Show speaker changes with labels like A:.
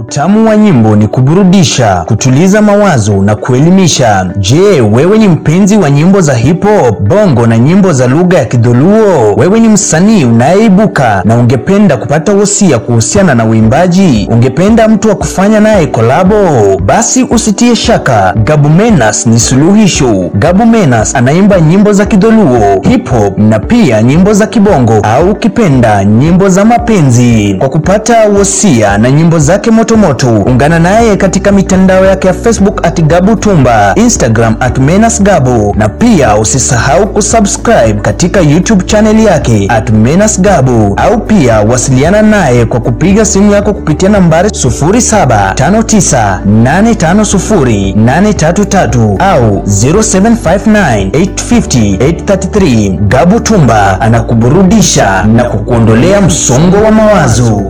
A: Utamu wa nyimbo ni kuburudisha, kutuliza mawazo na kuelimisha. Je, wewe ni mpenzi wa nyimbo za hip hop, bongo na nyimbo za lugha ya Kidholuo? Wewe ni msanii unayeibuka na ungependa kupata wosia kuhusiana na uimbaji? Ungependa mtu wa kufanya naye kolabo? Basi usitie shaka, Gabumenas ni suluhisho. Gabumenas anaimba nyimbo za Kidholuo, hip hop na pia nyimbo za kibongo au ukipenda nyimbo za mapenzi. Kwa kupata wosia na nyimbo zake motomoto, ungana naye katika mitandao yake ya Facebook at Gabu Tumba, Instagram at Menas Gabu, na pia usisahau kusubscribe katika YouTube channel yake at Menas Gabu, au pia wasiliana naye kwa kupiga simu yako kupitia nambari 0759850833 au 0759850833. Gabu Tumba anakuburudisha na kukuondolea msongo wa mawazo.